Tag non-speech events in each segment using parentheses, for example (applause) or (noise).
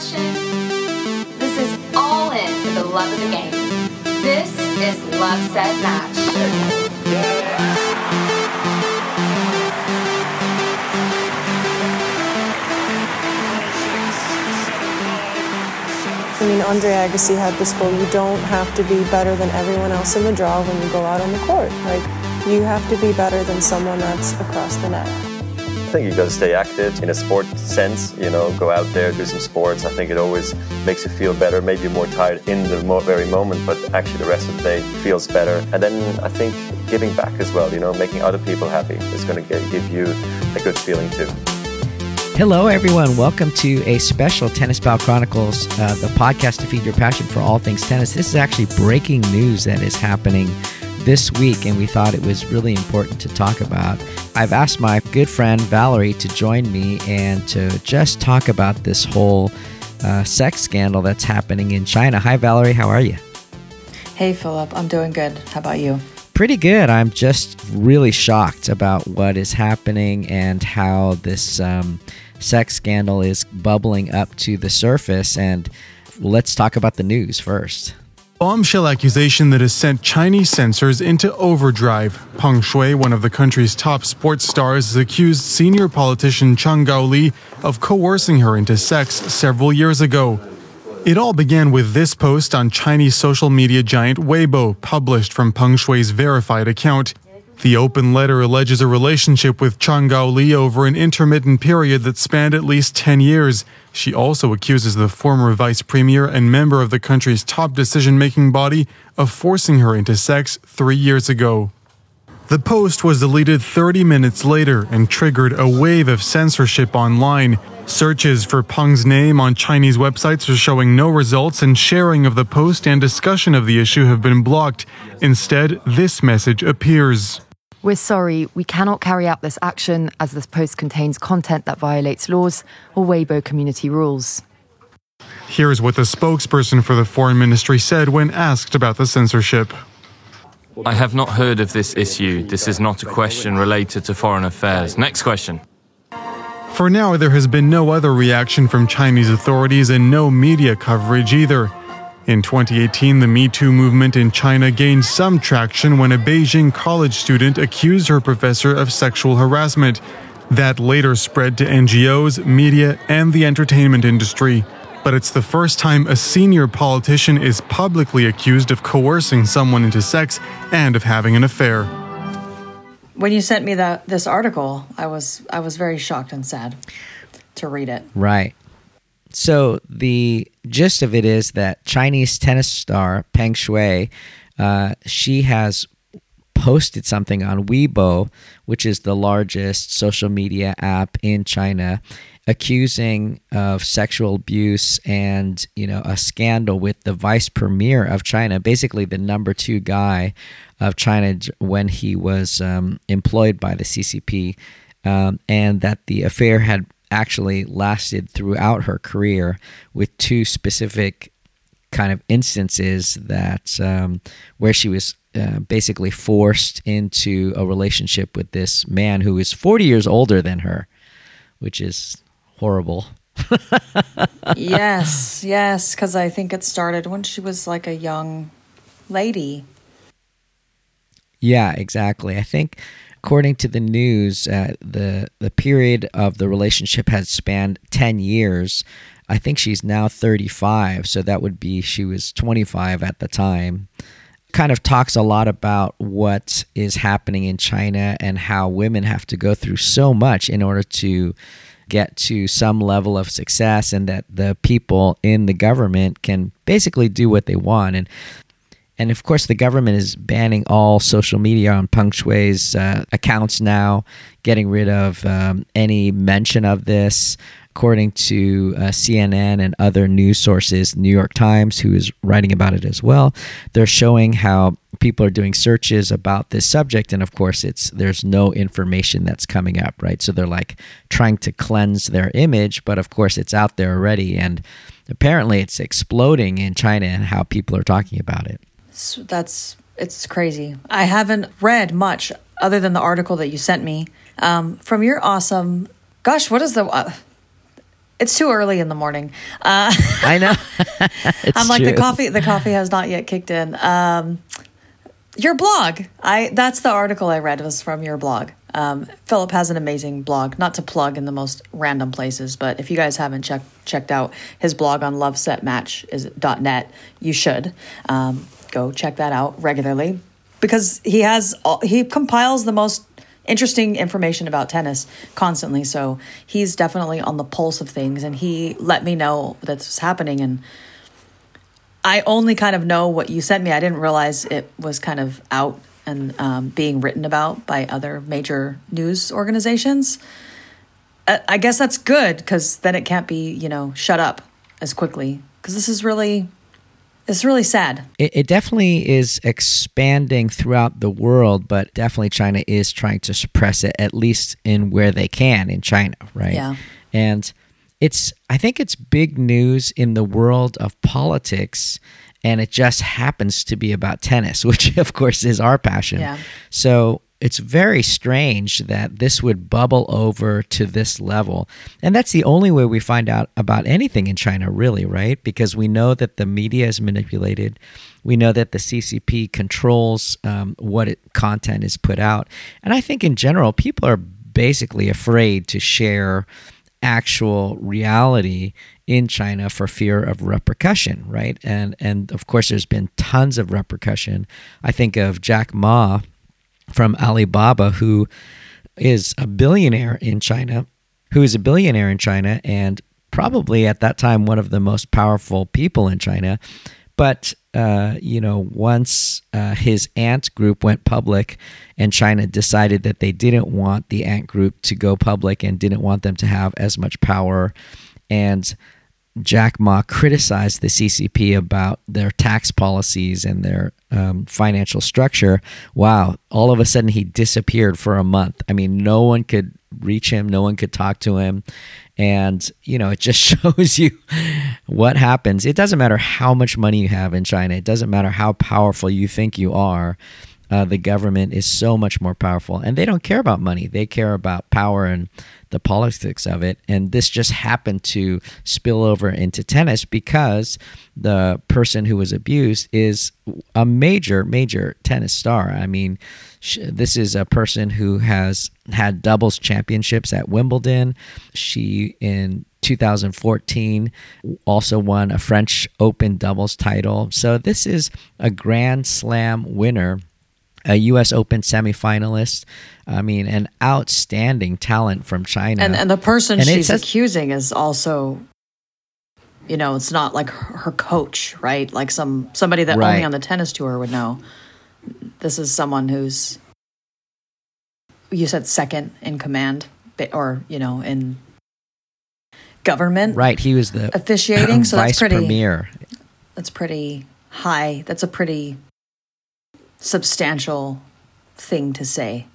passion. This is all in for the love of the game. This is Love Set Match. I mean, Andre Agassi had this quote, you don't have to be better than everyone else in the draw when you go out on the court. Like, you have to be better than someone that's across the net. I think you got to stay active in a sport sense, you know, go out there, do some sports. I think it always makes you feel better. Maybe more tired in the very moment, but actually the rest of the day feels better. And then I think giving back as well, you know, making other people happy is going to give you a good feeling too. Hello, everyone. Welcome to a special Tennis Pal Chronicles, uh, the podcast to feed your passion for all things tennis. This is actually breaking news that is happening this week, and we thought it was really important to talk about. I've asked my good friend Valerie to join me and to just talk about this whole uh, sex scandal that's happening in China. Hi, Valerie. How are you? Hey, Philip. I'm doing good. How about you? Pretty good. I'm just really shocked about what is happening and how this um, sex scandal is bubbling up to the surface. And let's talk about the news first. Bombshell accusation that has sent Chinese censors into overdrive. Peng Shuai, one of the country's top sports stars, has accused senior politician Zhang Gaoli of coercing her into sex several years ago. It all began with this post on Chinese social media giant Weibo, published from Peng Shuai's verified account. The open letter alleges a relationship with Zhang Gaoli over an intermittent period that spanned at least 10 years. She also accuses the former vice premier and member of the country's top decision making body of forcing her into sex three years ago. The post was deleted 30 minutes later and triggered a wave of censorship online. Searches for Peng's name on Chinese websites are showing no results, and sharing of the post and discussion of the issue have been blocked. Instead, this message appears. We're sorry, we cannot carry out this action as this post contains content that violates laws or Weibo community rules. Here's what the spokesperson for the foreign ministry said when asked about the censorship. I have not heard of this issue. This is not a question related to foreign affairs. Next question. For now, there has been no other reaction from Chinese authorities and no media coverage either. In 2018, the Me Too movement in China gained some traction when a Beijing college student accused her professor of sexual harassment. That later spread to NGOs, media, and the entertainment industry. But it's the first time a senior politician is publicly accused of coercing someone into sex and of having an affair. When you sent me that this article, I was I was very shocked and sad to read it. Right. So the gist of it is that Chinese tennis star Peng Shuai, uh, she has posted something on Weibo, which is the largest social media app in China, accusing of sexual abuse and you know a scandal with the vice premier of China, basically the number two guy of China when he was um, employed by the CCP, um, and that the affair had actually lasted throughout her career with two specific kind of instances that um, where she was uh, basically forced into a relationship with this man who is 40 years older than her, which is horrible. (laughs) yes, yes, because I think it started when she was like a young lady. Yeah, exactly. I think according to the news, uh, the the period of the relationship has spanned ten years. I think she's now 35, so that would be she was 25 at the time. Kind of talks a lot about what is happening in China and how women have to go through so much in order to get to some level of success, and that the people in the government can basically do what they want. And and of course, the government is banning all social media on Peng Shuai's uh, accounts now, getting rid of um, any mention of this. According to uh, CNN and other news sources, New York Times, who is writing about it as well, they're showing how people are doing searches about this subject, and of course, it's there's no information that's coming up, right? So they're like trying to cleanse their image, but of course, it's out there already, and apparently, it's exploding in China and how people are talking about it that's it's crazy. I haven't read much other than the article that you sent me um, from your awesome. Gosh, what is the? Uh, It's too early in the morning. Uh, I know. (laughs) (laughs) I'm like true. the coffee. The coffee has not yet kicked in. Um, your blog. I that's the article I read was from your blog. Um, Philip has an amazing blog. Not to plug in the most random places, but if you guys haven't checked checked out his blog on lovesetmatch is .net, you should um, go check that out regularly because he has all, he compiles the most interesting information about tennis constantly. So he's definitely on the pulse of things, and he let me know that's happening. And I only kind of know what you sent me. I didn't realize it was kind of out and um, being written about by other major news organizations. I, I guess that's good because then it can't be you know shut up as quickly because this is really it's really sad. It, it definitely is expanding throughout the world, but definitely China is trying to suppress it, at least in where they can in China, right? Yeah. And it's, I think it's big news in the world of politics, and it just happens to be about tennis, (laughs) which of course is our passion. Yeah. So it's very strange that this would bubble over to this level. And that's the only way we find out about anything in China, really, right? Because we know that the media is manipulated. We know that the CCP controls um, what it, content is put out. And I think in general, people are basically afraid to share actual reality in China for fear of repercussion, right? And and of course there's been tons of repercussion. I think of Jack Ma from Alibaba, who is a billionaire in China, who is a billionaire in China and probably at that time one of the most powerful people in China. But uh, you know, once uh, his ant group went public, and China decided that they didn't want the ant group to go public and didn't want them to have as much power, and Jack Ma criticized the CCP about their tax policies and their um, financial structure. Wow, all of a sudden he disappeared for a month. I mean, no one could reach him, no one could talk to him. And, you know, it just (laughs) shows you what happens. It doesn't matter how much money you have in China, it doesn't matter how powerful you think you are. Uh, the government is so much more powerful and they don't care about money. They care about power and the politics of it. And this just happened to spill over into tennis because the person who was abused is a major major tennis star. I mean this is a person who has had doubles championships at wimbledon. She in 2014 also won a french open doubles title. So this is a grand slam winner a U.S. Open semifinalist. I mean, an outstanding talent from China. And and the person And she's says- accusing is also, you know, it's not like her her coach, right? Like some somebody that only on the tennis tour would know. This is someone who's, you said second in command, or you know, in government right, he was the officiating. So (clears throat) vice that's pretty. premier. That's pretty high. That's a pretty substantial thing to say.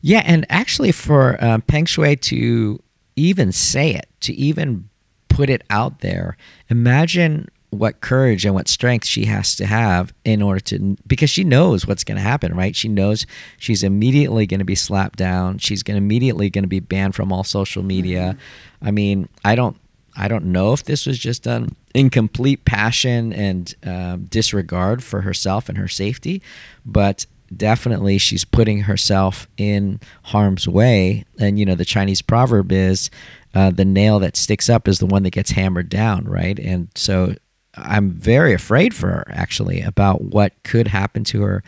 Yeah, and actually, for um, Peng Shuai to even say it, to even put it out there, imagine what courage and what strength she has to have in order to, because she knows what's going to happen, right? She knows she's immediately going to be slapped down. She's going immediately going to be banned from all social media. I mean, I don't. I don't know if this was just done in complete passion and um, disregard for herself and her safety, but definitely she's putting herself in harm's way. And you know, the Chinese proverb is uh, the nail that sticks up is the one that gets hammered down, right? And so I'm very afraid for her actually about what could happen to her.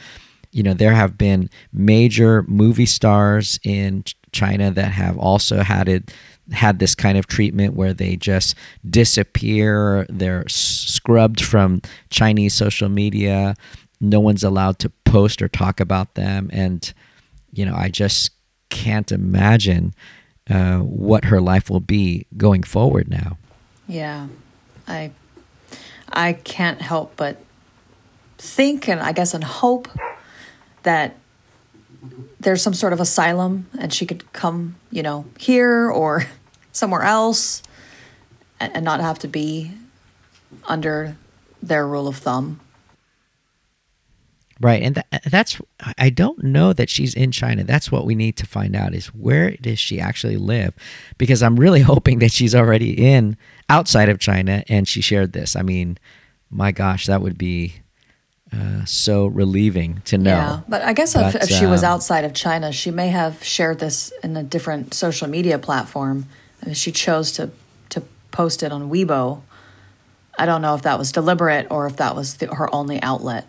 You know, there have been major movie stars in China that have also had it had this kind of treatment where they just disappear. They're scrubbed from Chinese social media. No one's allowed to post or talk about them. And, you know, I just can't imagine uh, what her life will be going forward now. Yeah, I I can't help but think and I guess and hope that there's some sort of asylum and she could come, you know, here or somewhere else and, and not have to be under their rule of thumb. Right, and th- that's I don't know that she's in China. That's what we need to find out is where does she actually live? Because I'm really (laughs) hoping that she's already in outside of China and she shared this. I mean, my gosh, that would be uh, so relieving to know. Yeah, but I guess if, But, if she was um, outside of China, she may have shared this in a different social media platform. I mean, she chose to to post it on Weibo. I don't know if that was deliberate or if that was the, her only outlet.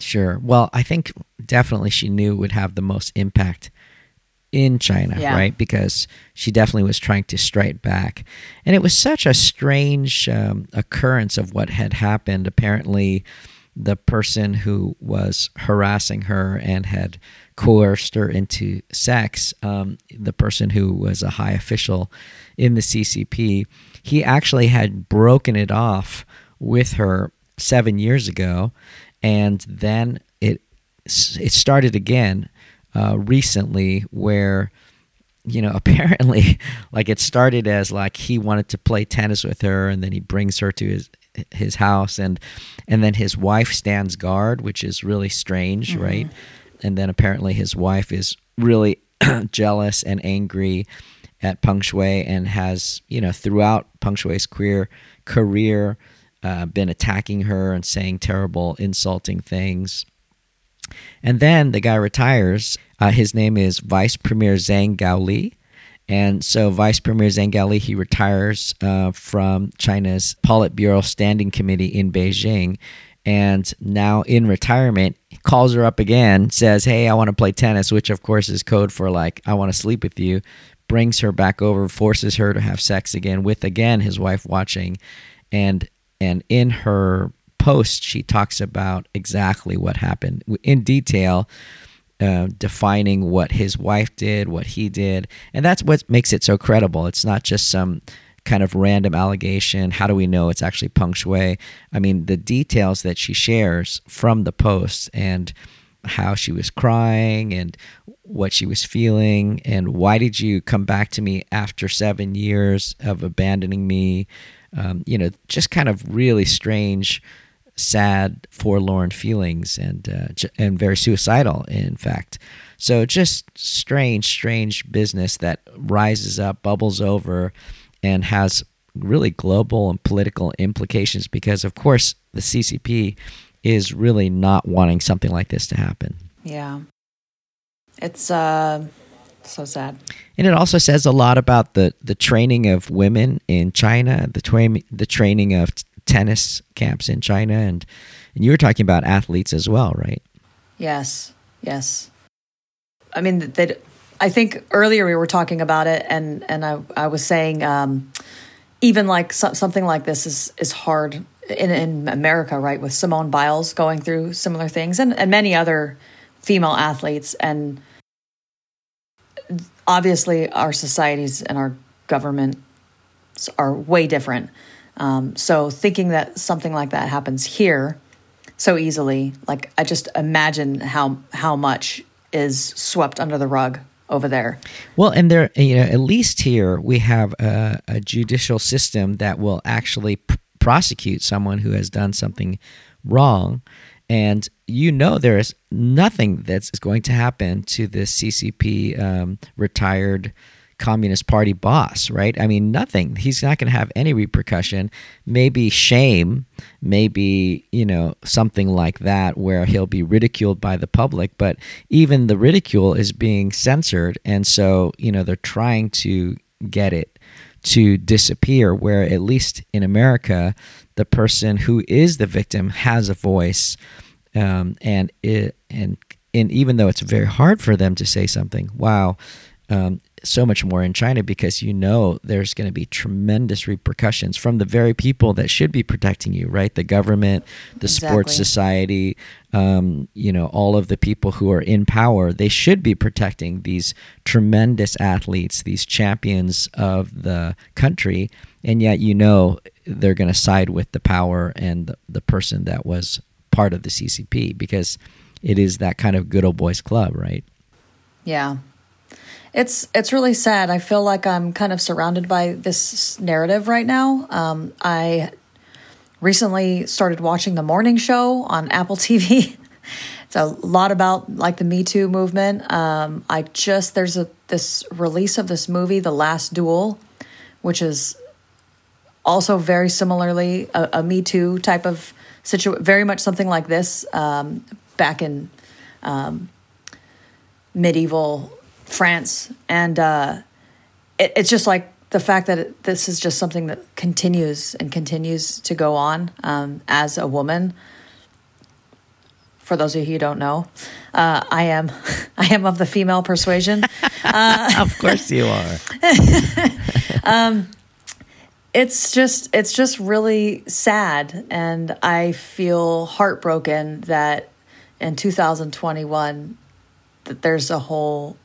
Sure. Well, I think definitely she knew it would have the most impact in China, Yeah. right? Because she definitely was trying to strike back. And it was such a strange um, occurrence of what had happened. Apparently, the person who was harassing her and had coerced her into sex, um, the person who was a high official in the CCP, he actually had broken it off with her seven years ago, and then it it started again uh, recently where you know (laughs) apparently like it started as like he wanted to play tennis with her and then he brings her to his his house and and then his wife stands guard which is really strange right and then apparently his wife is really (clears throat) jealous and angry at Peng Shuai and has you know throughout Peng Shuai's career career uh, been attacking her and saying terrible insulting things and then the guy retires. Uh, his name is Vice Premier Zhang Gaoli. And so, Vice Premier Zhang Gaoli, he retires uh, from China's Politburo Standing Committee in Beijing. And now in retirement, calls her up again, says, Hey, I want to play tennis, which of course is code for like, I want to sleep with you. Brings her back over, forces her to have sex again with again his wife watching. And and in her post, she talks about exactly what happened in detail, uh, defining what his wife did, what he did, and that's what makes it so credible. It's not just some kind of random allegation. How do we know it's actually Peng Shuai? I mean, the details that she shares from the post and how she was crying and what she was feeling and why did you come back to me after seven years of abandoning me um, you know just kind of really strange sad forlorn feelings and uh, and very suicidal in fact. So just strange strange business that rises up bubbles over and has really global and political implications because of course the CCP is really not wanting something like this to happen. Yeah, it's uh, so sad. And it also says a lot about the, the training of women in China, the tra- the training of tennis camps in China, and and you were talking about athletes as well, right? Yes, yes. I mean, that. I think earlier we were talking about it, and and I I was saying um, even like so, something like this is is hard in in America, right? With Simone Biles going through similar things, and and many other female athletes, and obviously our societies and our government are way different. Um, so thinking that something like that happens here so easily, like I just imagine how how much is swept under the rug over there. Well, and there, you know, at least here we have a, a judicial system that will actually p- prosecute someone who has done something wrong, and you know there is nothing that's going to happen to this CCP um, retired Communist Party boss, right? I mean, nothing. He's not going to have any repercussion. Maybe shame, maybe, you know, something like that where he'll be ridiculed by the public, but even the ridicule is being censored. And so, you know, they're trying to get it to disappear, where at least in America, the person who is the victim has a voice. Um, and it, and and even though it's very hard for them to say something, wow, um, so much more in China because you know there's going to be tremendous repercussions from the very people that should be protecting you, right? The government, the sports society, um, you know, all of the people who are in power, they should be protecting these tremendous athletes, these champions of the country. And yet, you know, they're going to side with the power and the, the person that was part of the CCP because it is that kind of good old boys club, right? Yeah. It's it's really sad. I feel like I'm kind of surrounded by this narrative right now. Um, I recently started watching the morning show on (laughs) Apple TV. it's a lot about like the Me Too movement. Um, I just there's a this release of this movie, The Last Duel, which is also very similarly a, a Me Too type of situation, very much something like this um, back in um, medieval France, and uh, it, it's just like the fact that it, this is just something that continues and continues to go on um, as a woman. For those of you who don't know, uh, I am (laughs) I am of the female persuasion. (laughs) Uh, of course you are. (laughs) um, it's just it's just really sad, and I feel heartbroken that in 2021 that there's a whole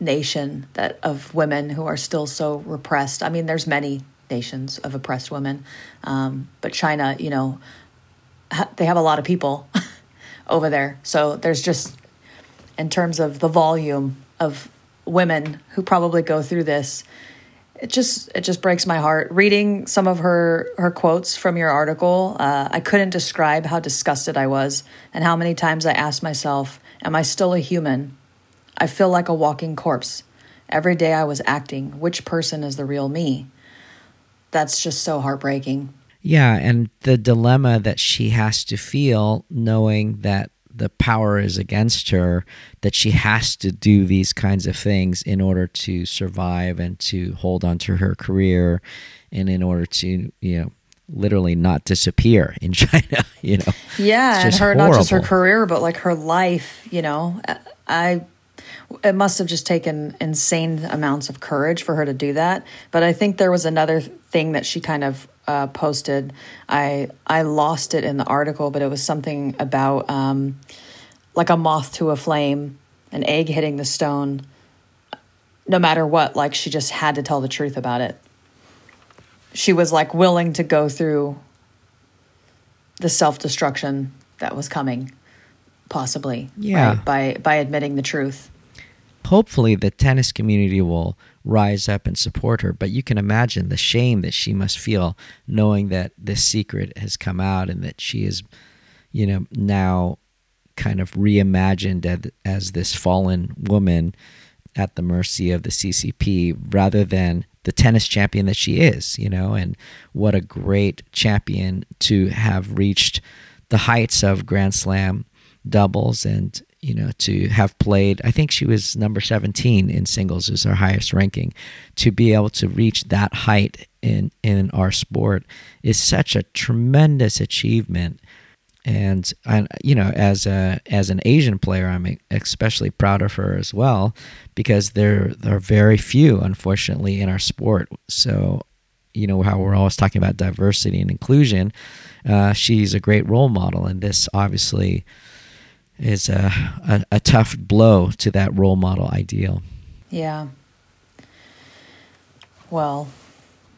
nation that of women who are still so repressed. I mean, there's many nations of oppressed women, um, but China, you know, ha- they have a lot of people (laughs) over there. So there's just, in terms of the volume of women who probably go through this, it just it just breaks my heart reading some of her her quotes from your article. Uh, I couldn't describe how disgusted I was and how many times I asked myself, "Am I still a human?" I feel like a walking corpse. Every day I was acting. Which person is the real me? That's just so heartbreaking. Yeah, and the dilemma that she has to feel knowing that the power is against her, that she has to do these kinds of things in order to survive and to hold on to her career and in order to, you know, literally not disappear in (laughs) China, you know. Yeah, and her horrible. not just her career, but like her life, you know. I it must have just taken insane amounts of courage for her to do that. But I think there was another thing that she kind of uh, posted. I I lost it in the article, but it was something about um, like a moth to a flame, an egg hitting the stone. No matter what, like she just had to tell the truth about it. She was like willing to go through the self destruction that was coming, possibly. Yeah. Right? By by admitting the truth hopefully the tennis community will rise up and support her. But you can imagine the shame that she must feel knowing that this secret has come out and that she is, you know, now kind of reimagined as, this fallen woman at the mercy of the CCP rather than the tennis champion that she is, you know, and what a great champion to have reached the heights of Grand Slam doubles and you know, to have played, I think she was number 17 in singles is her highest ranking. To be able to reach that height in, in our sport is such a tremendous achievement. And, and you know, as a as an Asian player, I'm especially proud of her as well, because there, there are very few, unfortunately, in our sport. So, you know, how we're always talking about diversity and inclusion, uh, she's a great role model, and this obviously is a, a, a tough blow to that role model ideal. Yeah. Well,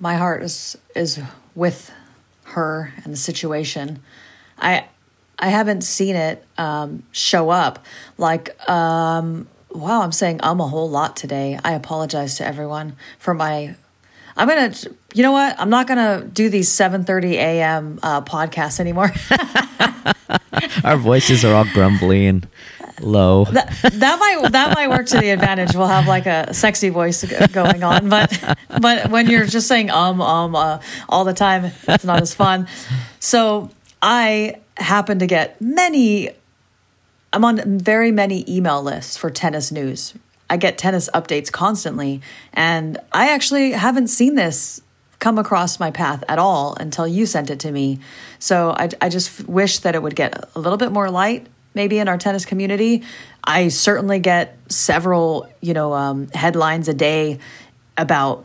my heart is is with her and the situation. I I haven't seen it um, show up. Like, um, wow, I'm saying I'm a whole lot today. I apologize to everyone for my. I'm gonna, you know what? I'm not gonna do these 7:30 a.m. Uh, podcasts anymore. (laughs) (laughs) Our voices are all grumbly and low. That, that might that might work to the advantage. We'll have like a sexy voice going on, but but when you're just saying um um uh, all the time, it's not as fun. So I happen to get many. I'm on very many email lists for tennis news. I get tennis updates constantly, and I actually haven't seen this come across my path at all until you sent it to me. So I, I just wish that it would get a little bit more light, maybe in our tennis community. I certainly get several, you know, um, headlines a day about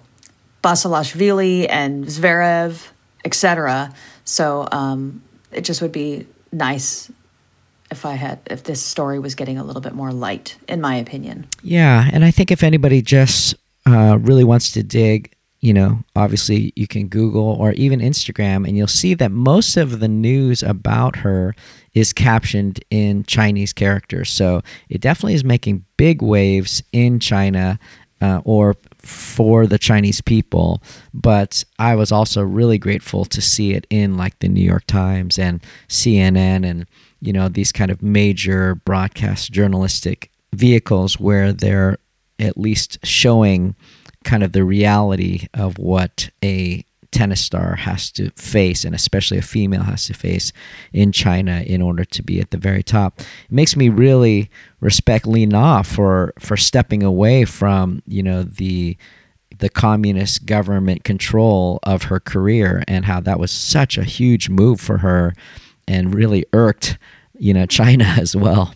Basilashvili and Zverev, etc. So um, it just would be nice if I had if this story was getting a little bit more light, in my opinion. Yeah, and I think if anybody just uh, really wants to dig you know, obviously you can Google or even Instagram, and you'll see that most of the news about her is captioned in Chinese characters. So it definitely is making big waves in China uh, or for the Chinese people, but I was also really grateful to see it in like the New York Times and CNN and you know these kind of major broadcast journalistic vehicles where they're at least showing kind of the reality of what a tennis star has to face, and especially a female has to face in China in order to be at the very top. It makes me really respect Li Na for for stepping away from you know the the communist government control of her career and how that was such a huge move for her and really irked you know China (laughs) as well.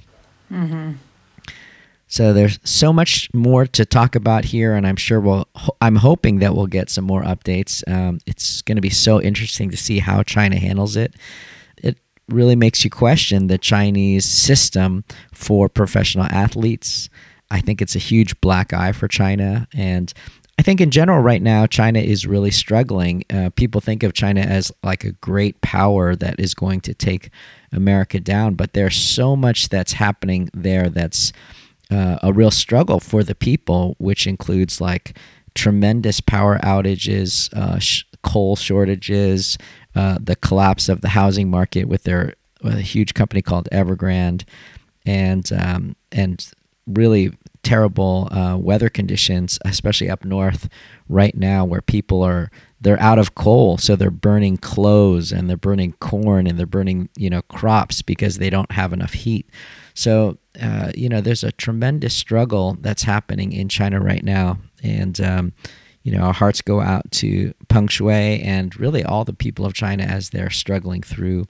Mm-hmm. So there's so much more to talk about here, and I'm sure we'll. I'm hoping that we'll get some more updates. Um, it's going to be so interesting to see how China handles it. It really makes you question the Chinese system for professional athletes. I think it's a huge black eye for China, and I think in general right now China is really struggling. Uh, people think of China as like a great power that is going to take America down, but there's so much that's happening there that's uh, a real struggle for the people, which includes like tremendous power outages, uh, sh- coal shortages, uh, the collapse of the housing market with their with a huge company called Evergrande, and um, and really terrible uh, weather conditions, especially up north right now, where people are they're out of coal, so they're burning clothes and they're burning corn and they're burning you know crops because they don't have enough heat. So uh, you know, there's a tremendous struggle that's happening in China right now, and um, you know, our hearts go out to Peng Shuai and really all the people of China as they're struggling through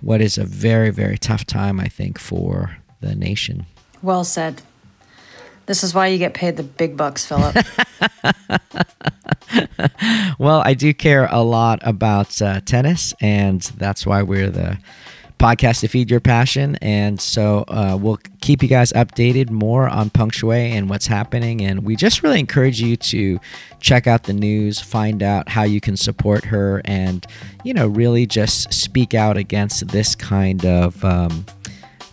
what is a very, very tough time, I think, for the nation. Well said. This is why you get paid the big bucks, Philip. (laughs) well, I do care a lot about uh, tennis, and that's why we're the podcast to feed your passion. And so uh, we'll keep you guys updated more on Peng Shuai and what's happening. And we just really encourage you to check out the news, find out how you can support her, and, you know, really just speak out against this kind of um,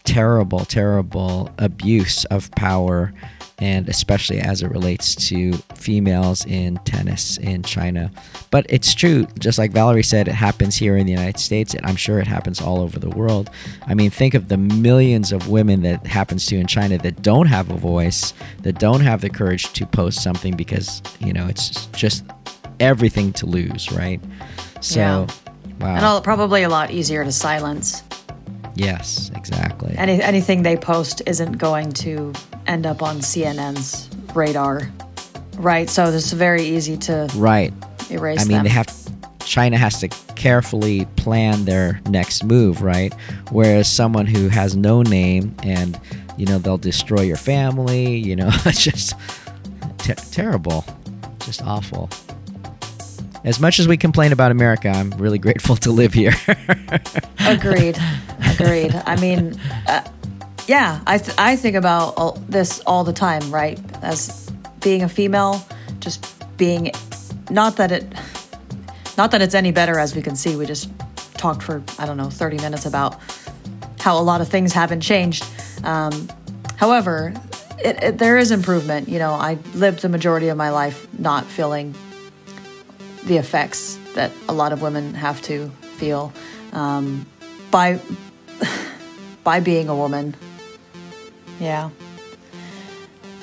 terrible, terrible abuse of power and especially as it relates to females in tennis in China. But it's true, just like Valerie said, it happens here in the United States, and I'm sure it happens all over the world. I mean, think of the millions of women that happens to in China that don't have a voice, that don't have the courage to post something because, you know, it's just everything to lose, right? So, Yeah. wow. and all, probably a lot easier to silence. Yes, exactly. Any, anything they post isn't going to end up on CNN's radar, right? So it's very easy to right. erase I mean, them. they have China has to carefully plan their next move, right? Whereas someone who has no name and you know they'll destroy your family, you know, (laughs) it's just ter- terrible, just awful. As much as we complain about America, I'm really grateful to live here. (laughs) Agreed. Agreed. I mean, uh, yeah, I, th- I think about all, this all the time, right? As being a female, just being, not that it, not that it's any better as we can see. We just talked for, I don't know, 30 minutes about how a lot of things haven't changed. Um, however, it, it, there is improvement. You know, I lived the majority of my life not feeling the effects that a lot of women have to feel um, by (laughs) by being a woman. Yeah.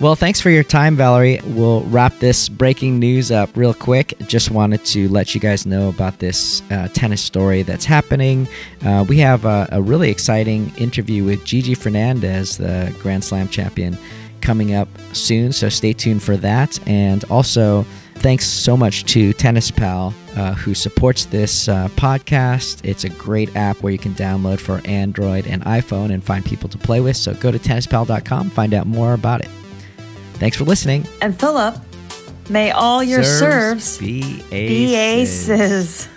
Well, thanks for your time, Valerie. We'll wrap this breaking news up real quick. Just wanted to let you guys know about this uh, tennis story that's happening. Uh, we have a, a really exciting interview with Gigi Fernandez, the Grand Slam champion, coming up soon. So stay tuned for that. And also, thanks so much to Tennis Pal, uh, who supports this uh, podcast. It's a great app where you can download for Android and iPhone and find people to play with. So go to tennispal.com, find out more about it. Thanks for listening. And Philip, may all your serves, be be aces.